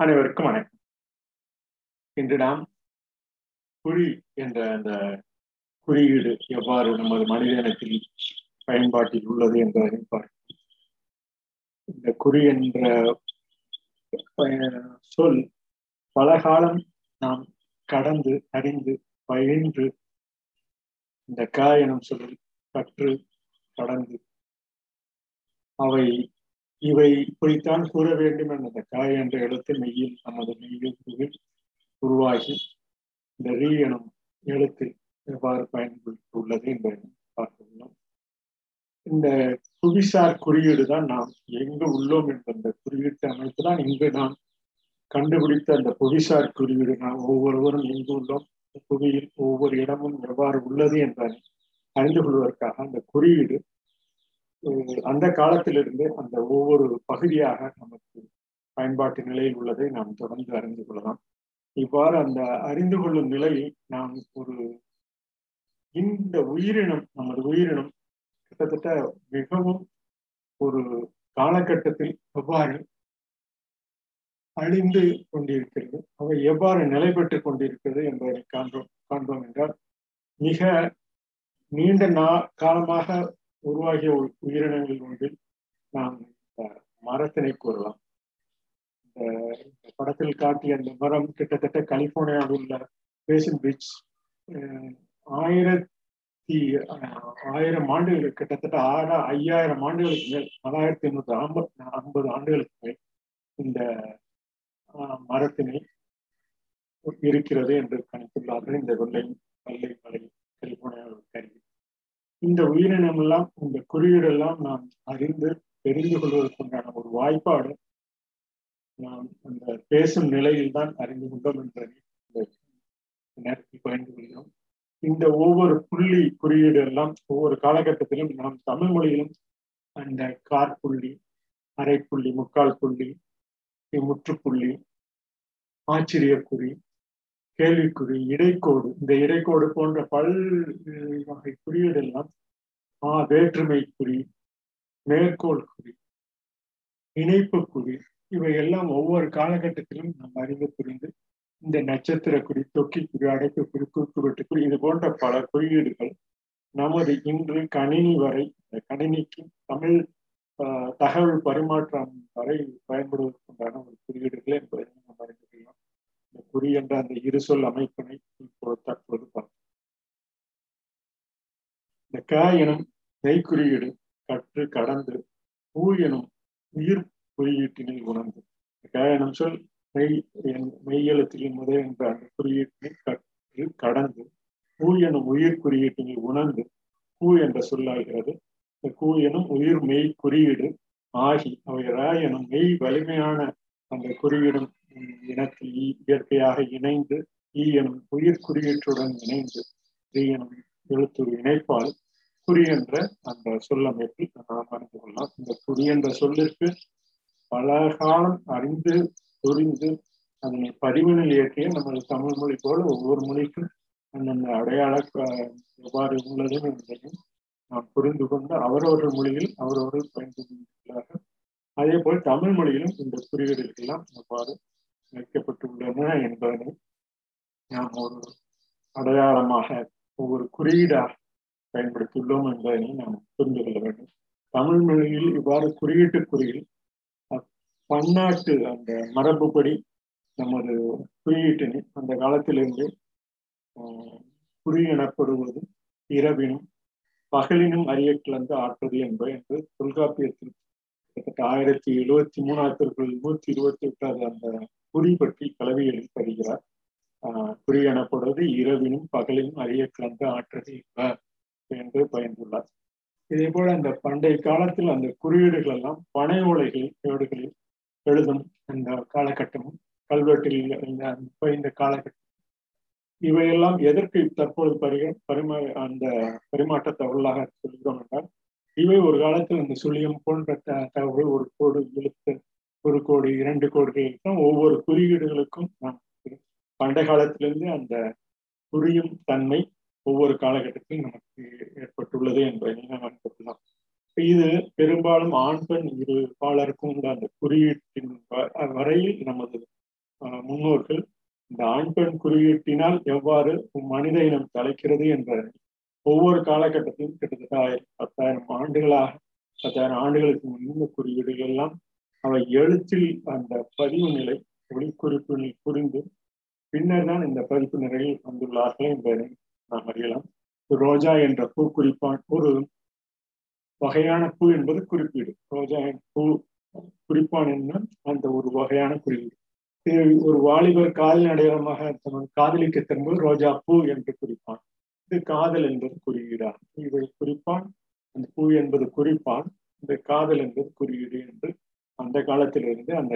அனைவருக்கும் வணக்கம். இன்று நாம் குறி என்ற அந்த குறியீடு எவ்வாறு நமது மனிதனத்தில் பயன்பாட்டில் உள்ளது என்பதை பார்க்கும் இந்த குறி என்ற சொல் பல காலம் நாம் கடந்து அறிந்து பயின்று இந்த க எனும் சொல் கற்று கடந்து அவை இவை இப்படித்தான் கூற வேண்டும் என்ற காய் என்ற எழுத்து மெய்யில் நமது மெய்யில் உருவாகி இந்த ரீ எனும் எழுத்து எவ்வாறு பயன்படுத்தியுள்ளது என்பதை பார்த்துள்ளோம். இந்த புவிசார் குறியீடு தான் நாம் எங்கு உள்ளோம் என்ற அந்த குறியீட்டு அமைப்பு தான் இங்கு நாம் கண்டுபிடித்த அந்த புவிசார் குறியீடு. நாம் ஒவ்வொருவரும் எங்கு உள்ளோம் புவியில் ஒவ்வொரு இடமும் எவ்வாறு உள்ளது என்பதை அறிந்து கொள்வதற்காக அந்த குறியீடு அந்த காலத்திலிருந்து அந்த ஒவ்வொரு பகுதியாக நமக்கு பயன்பாட்டு நிலையில் உள்ளதை நாம் தொடர்ந்து அறிந்து கொள்ளலாம். இவ்வாறு அந்த அறிந்து கொள்ளும் நிலையில் நாம் ஒரு இந்த உயிரினம் நமது உயிரினம் கிட்டத்தட்ட மிகவும் ஒரு காலகட்டத்தில் எவ்வாறு அழிந்து கொண்டிருக்கிறது அவை எவ்வாறு நிலை பெற்றுக் கொண்டிருக்கிறது என்பதை காண்போம் காண்போம் என்றால் மிக நீண்ட நா காலமாக உருவாகிய உயிரினங்கள் ஒன்றில் நாம் இந்த மரத்தினை கூறலாம். இந்த படத்தில் காட்டிய அந்த மரம் கிட்டத்தட்ட கலிபோர்னியாவில் உள்ள பேசன் பீச் ஆயிரத்தி ஆயிரம் ஆண்டுகளுக்கு கிட்டத்தட்ட ஆறா ஐயாயிரம் ஆண்டுகளுக்கு மேல் நாலாயிரத்தி எண்ணூத்தி ஐம்பது ஐம்பது ஆண்டுகளுக்கு மேல் இந்த மரத்தினை இருக்கிறது என்று கணித்துள்ளார்கள் இந்த வெள்ளை வெள்ளை மலை கலிபோர்னியாவில் கருவி இந்த உயிரினம் எல்லாம் இந்த குறியீடெல்லாம் நாம் அறிந்து தெரிந்து கொள்வதற்குண்டான ஒரு வாய்ப்பாடு நாம் அந்த பேசும் நிலையில் தான் அறிந்து கொண்டோம் என்பதை நேரத்தில் பகிர்ந்து கொள்கிறோம். இந்த ஒவ்வொரு புள்ளி குறியீடு எல்லாம் ஒவ்வொரு காலகட்டத்திலும் நாம் தமிழ் மொழியிலும் அந்த காற்புள்ளி அரைப்புள்ளி முக்கால் புள்ளி முற்றுப்புள்ளி ஆச்சரியக்குறி கேள்விக்குறி இடைக்கோடு இந்த இடைக்கோடு போன்ற பல் வகை குறியீடெல்லாம் ஆ வேற்றுமை குறி மேற்கோள் குறி இணைப்பு குறி இவை எல்லாம் ஒவ்வொரு காலகட்டத்திலும் நாம் அறிந்து புரிந்து இந்த நட்சத்திர குறி தொக்கி குறி அடைப்பு குறி குறுக்கு வெட்டு குறி இது போன்ற பல குறியீடுகள் நமது இன்று கணினி வரை இந்த கணினிக்கு தமிழ் தகவல் பரிமாற்றம் வரை பயன்படுவதற்குண்டான ஒரு குறியீடுகள் என்பதை நாம் அறிந்து கொள்ளலாம். இந்த குறி என்ற அந்த இரு சொல் அமைப்பினை இப்போது தற்போது பார்ப்போம் இந்த க எனும் மெய் குறியீடு கற்று கடந்து பூ எனும் உயிர் குறியீட்டினை உணர்ந்து. க எனும் சொல் மெய் மெய்யெழுத்தில் முதல் என்ற அந்த குறியீட்டினை கற்று கடந்து பூ எனும் உயிர் குறியீட்டினை உணர்ந்து கூ என்ற சொல்லாகிறது. இந்த கூ எனும் உயிர் மெய் குறியீடு ஆகி அவை ரா எனும் மெய் வலிமையான அந்த குறியீடும் இனத்தில் இயற்கையாக இணைந்து ஈ எனும் உயிர் குறியீட்டுடன் இணைந்து ஈ எனும் எழுத்துரு இணைப்பால் குறி என்ற அந்த சொல்லமைப்பில் நாம் அறிந்து கொள்ளலாம். இந்த குறி என்ற சொல்லிற்கு பல காலம் அறிந்து புரிந்து அதனை பதிவினில் இயற்றிய நமது தமிழ் மொழி போல ஒவ்வொரு மொழிக்கும் அந்தந்த அடையாள எவ்வாறு உள்ளது என்பதையும் நாம் புரிந்து கொண்டு அவரவர்கள் மொழியில் அவரவர்கள் பயன்படுத்துகிறார்கள் அதே போல் தமிழ் மொழியிலும் இந்த குறியீடுகளெல்லாம் எவ்வாறு வைக்கப்பட்டுள்ளன என்பதனை நாம் ஒரு அடையாளமாக ஒவ்வொரு குறியீடாக பயன்படுத்தியுள்ளோம் என்பதனை நாம் புரிந்து கொள்ள வேண்டும். தமிழ் மொழியில் இவ்வாறு குறியீட்டு குறியில் பன்னாட்டு அந்த மரபுப்படி நமது குறியீட்டினை அந்த காலத்திலிருந்து குறி எனப்படுவது இரவினும் பகலினும் அறிய கிளந்து ஆற்றது என்பது என்று தொல்காப்பியத்தில் கிட்டத்தட்ட ஆயிரத்தி எழுபத்தி மூணாயிரத்திற்குள் நூத்தி இருபத்தி எட்டாவது அந்த குறி பற்றி கலவியலில் தருகிறார். ஆஹ் குறி எனப்படுவது இரவினும் பகலினும் அறிய கிளந்து ஆற்றுவது என்று பயந்துள்ளார். இதே போல அந்த பண்டைய காலத்தில் அந்த குறியீடுகள் எல்லாம் பனை ஓலைகளில் ஏடுகளில் எழுதும் அந்த காலகட்டமும் கல்வெட்டில் இந்த காலகட்டம். இவையெல்லாம் எதற்கு தற்போது பரிக பரிமா அந்த பரிமாற்றத்தை உள்ளாக சொல்கிறோம் என்றால் இவை ஒரு காலத்தில் அந்த சுழியம் போன்ற தகவல் ஒரு கோடு எழுத்து ஒரு கோடு இரண்டு கோடுகள் ஒவ்வொரு குறியீடுகளுக்கும் நாம் பண்டைய காலத்திலிருந்து அந்த புரியும் தன்மை ஒவ்வொரு காலகட்டத்திலும் நமக்கு ஏற்பட்டுள்ளது என்பதை நாம் இது பெரும்பாலும் ஆண் பெண் இரு பாலருக்கும் உள்ள அந்த குறியீட்டின் வரையில் நமது முன்னோர்கள் இந்த ஆண் பெண் குறியீட்டினால் எவ்வாறு மனித இனம் தலைக்கிறது என்ற ஒவ்வொரு காலகட்டத்திலும் கிட்டத்தட்ட பத்தாயிரம் ஆண்டுகளாக பத்தாயிரம் ஆண்டுகளுக்கு முன்ன குறியீடுகள் எல்லாம் அவை எழுத்தில் அந்த பதிவு நிலை ஒளிக்குறிப்பு புரிந்து பின்னர் தான் இந்த பதிப்பு நிலையில் வந்துள்ளார்கள் என்பதை நாம் அறியலாம். ரோஜா என்ற பூ குறிப்பான் ஒரு வகையான பூ என்பது குறிப்பீடு. ரோஜா பூ குறிப்பான் என்ன அந்த ஒரு வகையான குறியீடு. ஒரு வாலிபர் காதல் அடையாளமாக காதலிக்க திரும்ப ரோஜா பூ என்று குறிப்பான். இது காதல் என்பது குறியீடாகும் இவை குறிப்பான் அந்த பூ என்பது குறிப்பான் இந்த காதல் என்பது குறியீடு என்று அந்த காலத்திலிருந்து அந்த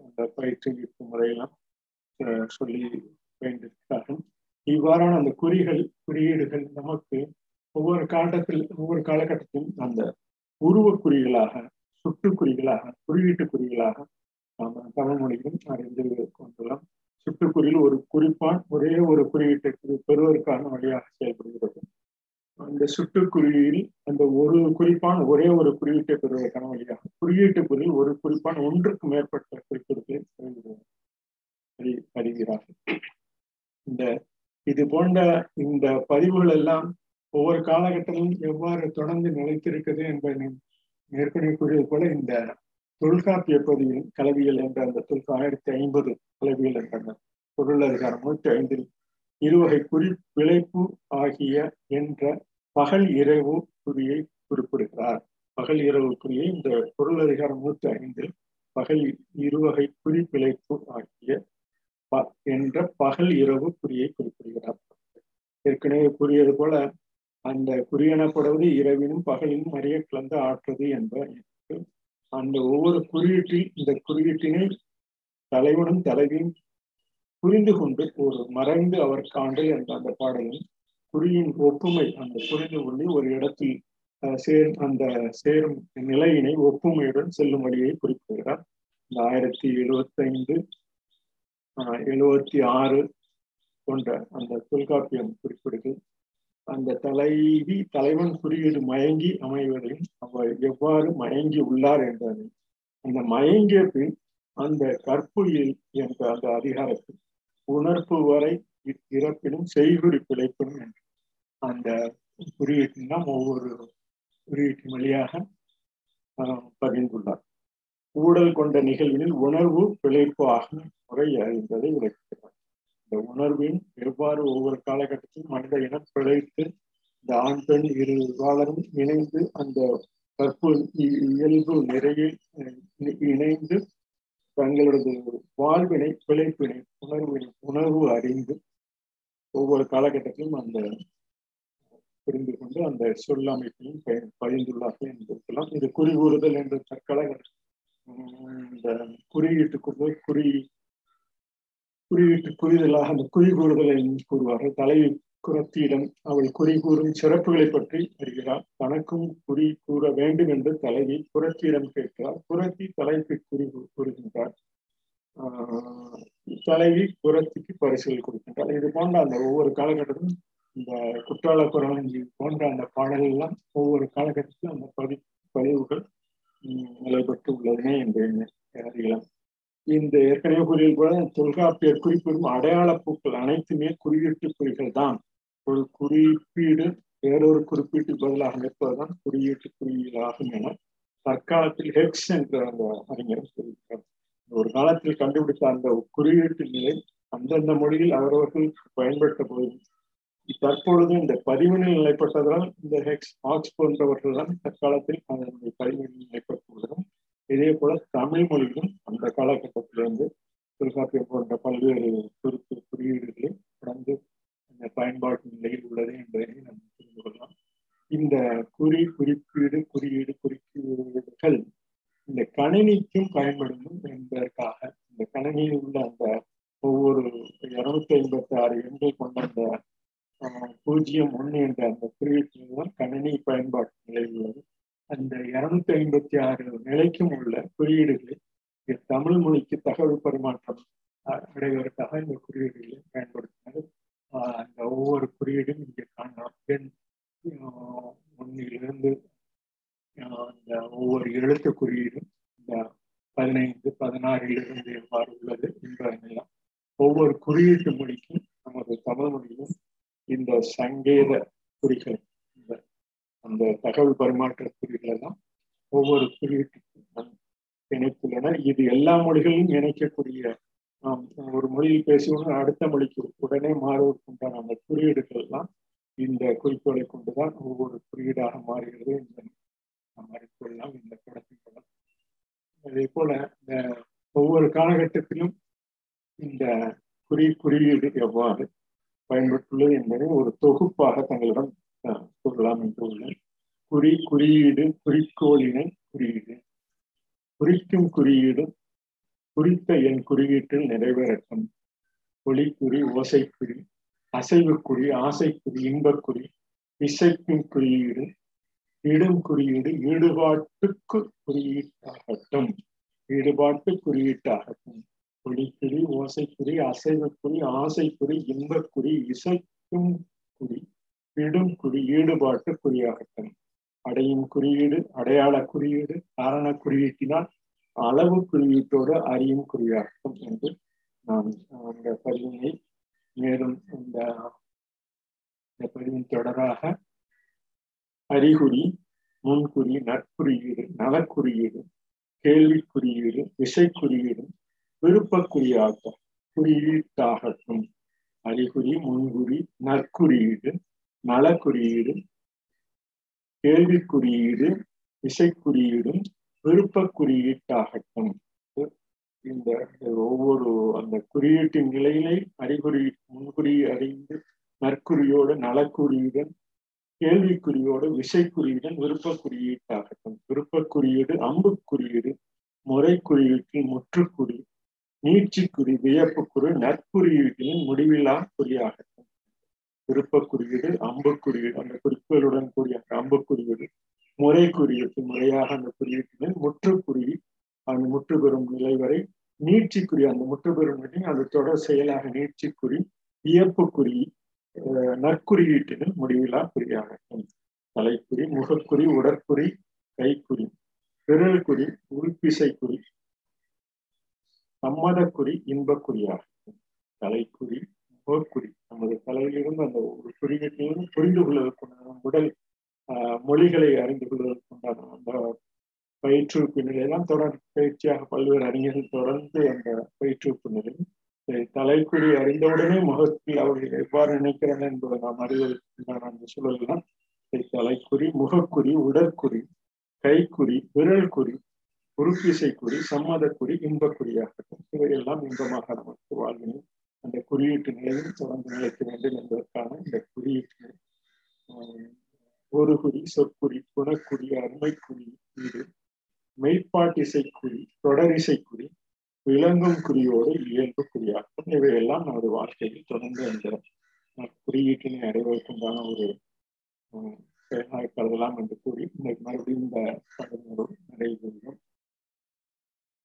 அந்த பயிற்றுவிப்பு முறையெல்லாம் சொல்லி வேண்டியிருக்கிறார்கள் இவ்வாறான அந்த குறிகள் குறியீடுகள் நமக்கு ஒவ்வொரு காலத்தில் ஒவ்வொரு காலகட்டத்திலும் அந்த உருவ குறிகளாக சுட்டுக்குறிகளாக குறியீட்டு குறிகளாக நாம் தமிழ் மொழியிலும் அறிந்து கொண்டுள்ளோம் சுட்டுக்குறியில் ஒரு குறிப்பான் ஒரே ஒரு குறியீட்டை பெறுவதற்கான வழியாக செயல்படுகிறது. அந்த சுட்டுக்குறியில் அந்த ஒரு குறிப்பான் ஒரே ஒரு குறியீட்டை பெறுவதற்கான வழியாக குறியீட்டு குறியில் ஒரு குறிப்பான் ஒன்றுக்கு மேற்பட்ட குறிப்பிடுகளை அறிகிறார்கள். இந்த இது போன்ற இந்த பதிவுகள் எல்லாம் ஒவ்வொரு காலகட்டத்திலும் எவ்வாறு தொடர்ந்து நிலைத்திருக்கிறது என்பதை ஏற்கனவே கூறியது போல இந்த தொல்காப்பிய பகுதியில் கலவியல் என்ற அந்த தொல்கா ஆயிரத்தி ஐம்பது கலவியல் என்ற அந்த பொருளதிகாரம் நூற்றி ஐந்தில் இருவகை குறி விளைப்பு ஆகிய என்ற பகல் இரவு குறியை குறிப்பிடுகிறார். பகல் இரவு குறியை இந்த பொருளதிகாரம் நூற்றி ஐந்தில் பகல் இருவகை குறிப்பிழைப்பு ஆகிய என்ற பகல் இரவு குறியை குறிப்பிடுகிறார். ஏற்கனவே கூறியது போல அந்த குறியெனப்படுவது இரவினும் பகலினும் அறிய கலந்து ஆற்றது என்ப அந்த ஒவ்வொரு குறியீட்டில் இந்த குறியீட்டினை தலைவனும் தலைவியும் புரிந்து கொண்டு ஒரு மறைந்து அவர் காண்டே என்ற அந்த பாடலும் குறியின் ஒப்புமை அந்த புரிந்து கொண்டு ஒரு இடத்தில் சேர் அந்த சேரும் நிலையினை ஒப்புமையுடன் செல்லும் வழியை குறிப்பிடுகிறார். இந்த ஆயிரத்தி எழுபத்தைந்து எழுபத்தி ஆறு போன்ற அந்த தொல்காப்பியம் குறிப்பிடுது. அந்த தலைவி தலைவன் குறியீடு மயங்கி அமைவதையும் அவர் எவ்வாறு மயங்கி உள்ளார் என்பதை அந்த மயங்கிய பின் அந்த கற்புயில் என்ற அந்த அதிகாரத்தில் உணர்ப்பு வரை இறப்பினும் செய்குறி பிழைப்பினும் என்று அந்த குறியீட்டின் தான் ஒவ்வொரு குறியீட்டின் வழியாக பகிர்ந்துள்ளார். ஊடல் கொண்ட நிகழ்வினில் உணர்வு பிழைப்பு ஆகும் முறை அறிந்ததை விளக்கிறது இந்த உணர்வின் எவ்வாறு ஒவ்வொரு காலகட்டத்திலும் மனித இனம் பிழைத்து இந்த ஆண் பெண் இரு வாழரும் இணைந்து அந்த கற்பு இயல்பு நிறையில் இணைந்து தங்களது வாழ்வினை பிழைப்பினை உணர்வினை உணர்வு அறிந்து ஒவ்வொரு காலகட்டத்திலும் அந்த புரிந்து கொண்டு அந்த சொல் அமைப்பிலும் பகிர்ந்துள்ளார்கள் என்பதற்கெல்லாம் இது குறி கூறுதல் என்ற தற்கால இந்த குறியீட்டுக்கு போய் குறி குறியீட்டு புரிதலாக அந்த குறிகூறுதலை கூறுவார்கள். தலைவி குரத்தியிடம் அவள் குறி கூறும் சிறப்புகளை பற்றி அறிகிறார் தனக்கும் குறி கூற வேண்டும் என்று தலைவி புரத்தியிடம் கேட்கிறார் புரத்தி தலைக்கு குறி கூறுகின்றார் தலைவி புரத்திக்கு பரிசுகள் கொடுக்கின்றார் இது போன்ற அந்த ஒவ்வொரு காலகட்டத்திலும் இந்த குற்றால குரலஞ்சி போன்ற அந்த பாடல்கள் எல்லாம் ஒவ்வொரு காலகட்டத்திலும் அந்த பதி பதிவுகள் நிலைப்பட்டு உள்ளதுனே என்று அறியலாம். இந்த ஏற்கனவே குறியில் கூட தொல்காப்பியர் குறிப்பிடும் அடையாள பூக்கள் அனைத்துமே குறியீட்டு குறிகள் தான். ஒரு குறிப்பீடு வேறொரு குறிப்பீட்டு பதிலாக நிற்பதுதான் குறியீட்டு குறியீடாகும் என தற்காலத்தில் ஹெக்ஸ் என்ற அந்த அறிஞர் சொல்லியிருக்கார் ஒரு காலத்தில் கண்டுபிடித்த அந்த குறியீட்டு நிலை அந்தந்த மொழியில் அவரவர்கள் பயன்படுத்த போது தற்பொழுது இந்த பதிவினில் நிலைப்பட்டதால் இந்த ஹெக்ஸ் ஆக்ஸ் போன்றவர்கள் தான் தற்காலத்தில் அதனுடைய பதிவினில் நிலைப்பட்டுள்ளதும். இதே போல தமிழ் மொழியும் அந்த காலகட்டத்திலிருந்து தொல்காப்பியம் போன்ற பல்வேறு குறிப்பு குறியீடுகளை தொடர்ந்து அந்த பயன்பாட்டு நிலையில் உள்ளது என்பதை நாம் புரிந்து கொள்ளலாம். இந்த குறி குறிப்பீடு குறியீடு குறிப்பீடுகள் இந்த கணினிக்கும் பயன்படும் என்பதற்காக இந்த கணினியில் உள்ள அந்த ஒவ்வொரு இருநூத்தி ஐம்பத்தி ஆறு எண்கள் கொண்ட அந்த பூஜ்ஜியம் ஒன்று என்ற அந்த குறியீட்டில்தான் கணினி பயன்பாட்டு நிலையில் உள்ளது. அந்த இருநூத்தி ஐம்பத்தி ஆறு நிலைக்கும் உள்ள குறியீடுகளை தமிழ் மொழிக்கு தகவல் பரிமாற்றம் அடைவதற்காக இந்த குறியீடுகளை பயன்படுத்தினது அந்த ஒவ்வொரு குறியீடும் இங்கே காணலாம். எண் ஒன்னிலிருந்து அந்த ஒவ்வொரு எழுத்து குறியீடும் இந்த பதினைந்து பதினாறிலிருந்து எவ்வாறு உள்ளது என்பதெல்லாம் ஒவ்வொரு குறியீட்டு மொழிக்கும் நமது தமிழ் மொழியிலும் இந்த சங்கேத குறிகள் அந்த தகவல் பரிமாற்ற குறிகள் எல்லாம் ஒவ்வொரு குறியீட்டுக்கும் இணைத்துள்ளன. இது எல்லா மொழிகளிலும் இணைக்கக்கூடிய ஒரு மொழியில் பேசியவுடன் அடுத்த மொழிக்கு உடனே மாறுவதற்குண்டான அந்த குறியீடுகள் எல்லாம் இந்த குறிக்கோளை கொண்டுதான் ஒவ்வொரு குறியீடாக மாறுகிறது இந்த நாம் இந்த படத்தின் அதே போல இந்த ஒவ்வொரு காலகட்டத்திலும் இந்த குறி குறியீடு எவ்வாறு பயன்பட்டுள்ளது என்பதை ஒரு தொகுப்பாக தங்களிடம் கூறலாம் என்று குறி குறியீடு குறிக்கோளினை குறியீடு. குறிக்கும் குறியீடு குறித்த என் குறியீட்டில் நிறைவேறட்டும். ஒளிக்குறி ஓசைக்குறி அசைவுக்குறி ஆசைக்குறி இன்பக்குறி இசைக்கும் குறியீடு இடும் குறியீடு ஈடுபாட்டுக்கு குறியீட்டாகட்டும். ஈடுபாட்டு குறியீட்டாகட்டும். ஒளிக்குறி ஓசைக்குறி அசைவுக்குறி ஆசைக்குறி இன்பக்குறி இசைக்கும் குறி. இடும் குறி ஈடுபாட்டு குறியாகட்டும். அடையும் குறியீடு அடையாள குறியீடு காரண குறியீட்டினால் அளவு குறியீட்டோடு அறியும் குறியாகட்டும் என்று நான் அந்த பதிவினை மேலும் இந்த பதிவின் தொடராக அறிகுறி முன்குறி நற்குறியீடு நலக்குறியீடு கேள்வி குறியீடு இசை குறியீடு குறியீட்டாகட்டும். அறிகுறி முன்குறி நற்குறியீடு நலக்குறியீடு கேள்வி குறியீடு இசைக்குறியீடும் விருப்ப குறியீட்டாகட்டும் இந்த ஒவ்வொரு அந்த குறியீட்டின் நிலையினை அறிகுறி முன்குறி அறிந்து நற்குறியோடு நலக்குறியுடன் கேள்விக்குறியோடு விசைக்குறியுடன் விருப்ப குறியீட்டாகட்டும் விருப்ப குறியீடு அம்பு குறியீடு முறை குறியீட்டில் முற்றுக்குறி நீட்சிக்குறி வியப்புக்குறி நற்குறியீட்டின் முடிவிலா குறியாகட்டும். விருப்ப குறியீடு அந்த குறிப்புகளுடன் கூடிய அந்த அம்பு குறியீடு முறை குறியீட்டு முறையாக அந்த குறியீட்டினை முற்றுக்குறி அந்த முற்று பெறும் நிலை வரை நீட்சிக்குறி அந்த முற்று பெறும் நிலை அது தொடர் செயலாக நீட்சிக்குறி வியப்புக்குறி நற்குறியீட்டினில் முடிவிலா குறியாக தலைக்குறி முகக்குறி உடற்குறி கைக்குறி விரல் குறி உறுப்பிசை குறி சம்மதக்குறி இன்பக்குறியாகட்டும். தலைக்குறி போர்க்குடி நமது தலையிலிருந்து அந்த ஒரு குறியீட்டிலிருந்து புரிந்து கொள்வதற்குண்டான உடல் மொழிகளை அறிந்து கொள்வதற்குண்டான அந்த பயிற்றுவிப்பு நிலையெல்லாம் தொடர் பயிற்சியாக பல்வேறு அறிஞர்கள் தொடர்ந்து அந்த பயிற்றுவிப்பு நிலை தலைக்குறி அறிந்தவுடனே முகத்தில் அவர்கள் எவ்வாறு நினைக்கிறார்கள் என்பதை நாம் அறிவதற்குண்டான அந்த சூழல்லாம் தலைக்குறி முகக்குறி உடற்குறி கைக்குறி விரல் குறி உறுப்பிசை குறி சம்மதக்குறி இன்பக்குறியாகட்டும். இவையெல்லாம் இன்பமாக நமக்கு வாழ்வினை அந்த குறியீட்டு நிலையில் தொடர்ந்து நிலைக்க வேண்டும் என்பதற்கான இந்த குறியீட்டு ஒரு குறி சொற்குறி குணக்குறி அருமைக்குறி வீடு மெய்ப்பாட்டிசைக்குறி தொடரிசைக்குறி விளங்கும் குறியோடு இயல்பு குறியாகும். இவையெல்லாம் நமது வாழ்க்கையில் தொடர்ந்து அந்த குறியீட்டினை அடைவதற்குண்டான ஒரு செயலாக கருதலாம் என்று கூறி இன்னைக்கு மறுபடியும் இந்த படங்களோடு நடைபெறும்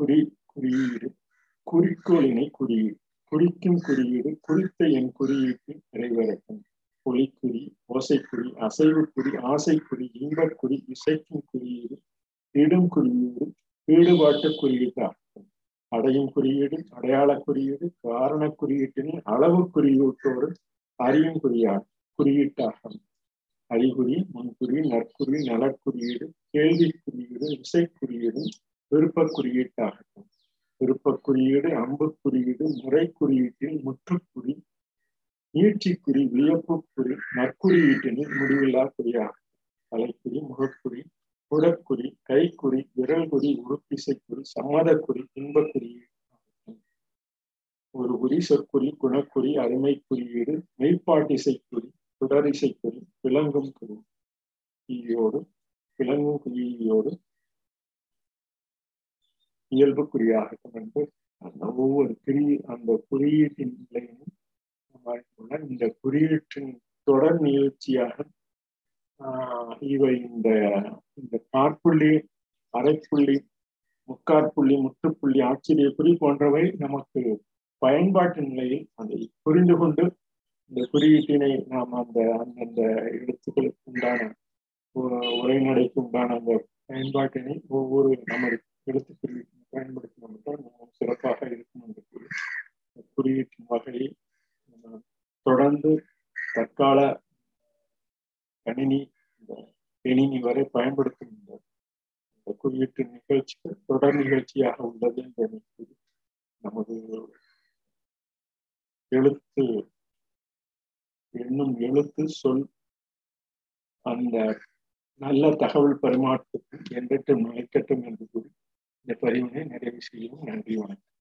குறி குறியீடு குறிக்கோளினை குறியீடு. குறிக்கும் குறியீடு குறித்த என் குறியீட்டு நிறைவேறட்டும். ஒளிக்குறி ஓசைக்குறி அசைவுக்குறி ஆசைக்குறி இன்பக்குறி இசைக்கும் குறியீடு இடும் குறியீடு ஈடுபாட்டு குறியீட்டாகும் அடையும் குறியீடு அடையாள குறியீடு காரண குறியீட்டினை அளவு குறியீட்டோடு அறியும் குறியா குறியீட்டாகும். அறிகுறி முன்குறி நற்குறி நலக்குறியீடு கேள்வி குறியீடு இசை குறியீடு விருப்ப குறியீட்டாகட்டும் விருப்பக்குறியீடு அம்புக்குறியீடு அம்பு குறியீடு முறை குறியீட்டில் முற்றுக்குறி நீட்சிக்குறி வியப்புக்குறி நற்குறியீட்டினில் முடிவில்லா குறியாகும் தலைக்குறி முகக்குறி உடற்குறி கைக்குறி விரல்குறி உறுப்பிசைக்குறி சம்மதக்குறி இன்பக்குறி. ஒரு குறி சொற்குறி குணக்குறி அருமை குறியீடு மெய்ப்பாட்டிசைக்குறி தொடரிசைக்குறி விளங்கும் குறி குறியோடு விளங்கும் குறியோடு இயல்பு குறியாகட்டும் என்று அந்த ஒவ்வொரு குறி அந்த குறியீட்டின் நிலையும் இந்த குறியீட்டின் தொடர் நிகழ்ச்சியாக இவை இந்த இந்த காற்புள்ளி அரைப்புள்ளி முக்காற்புள்ளி முற்றுப்புள்ளி ஆச்சரிய குறி போன்றவை நமக்கு பயன்பாட்டு நிலையில் அதை புரிந்து கொண்டு இந்த குறியீட்டினை நாம் அந்த அந்தந்த எழுத்துக்களுக்கு உண்டான உரைநடைக்கு உண்டான அந்த பயன்பாட்டினை ஒவ்வொரு நமது எழுத்து பயன்படுத்தினால் மிகவும் சிறப்பாக இருக்கும் என்று குறியீட்டின் வகையில் தொடர்ந்து தற்கால கணினி இந்த கணினி வரை பயன்படுத்தும் இந்த குறியீட்டு நிகழ்ச்சிகள் தொடர் நிகழ்ச்சியாக உள்ளது என்று நமது எழுத்து என்னும் எழுத்து சொல் அந்த நல்ல தகவல் பரிமாற்றத்துக்கு என்றட்டும் நிலைக்கட்டும் என்று கூறி இந்த பதிவினை நிறைவு செய்யவும் நன்றி வணக்கம்.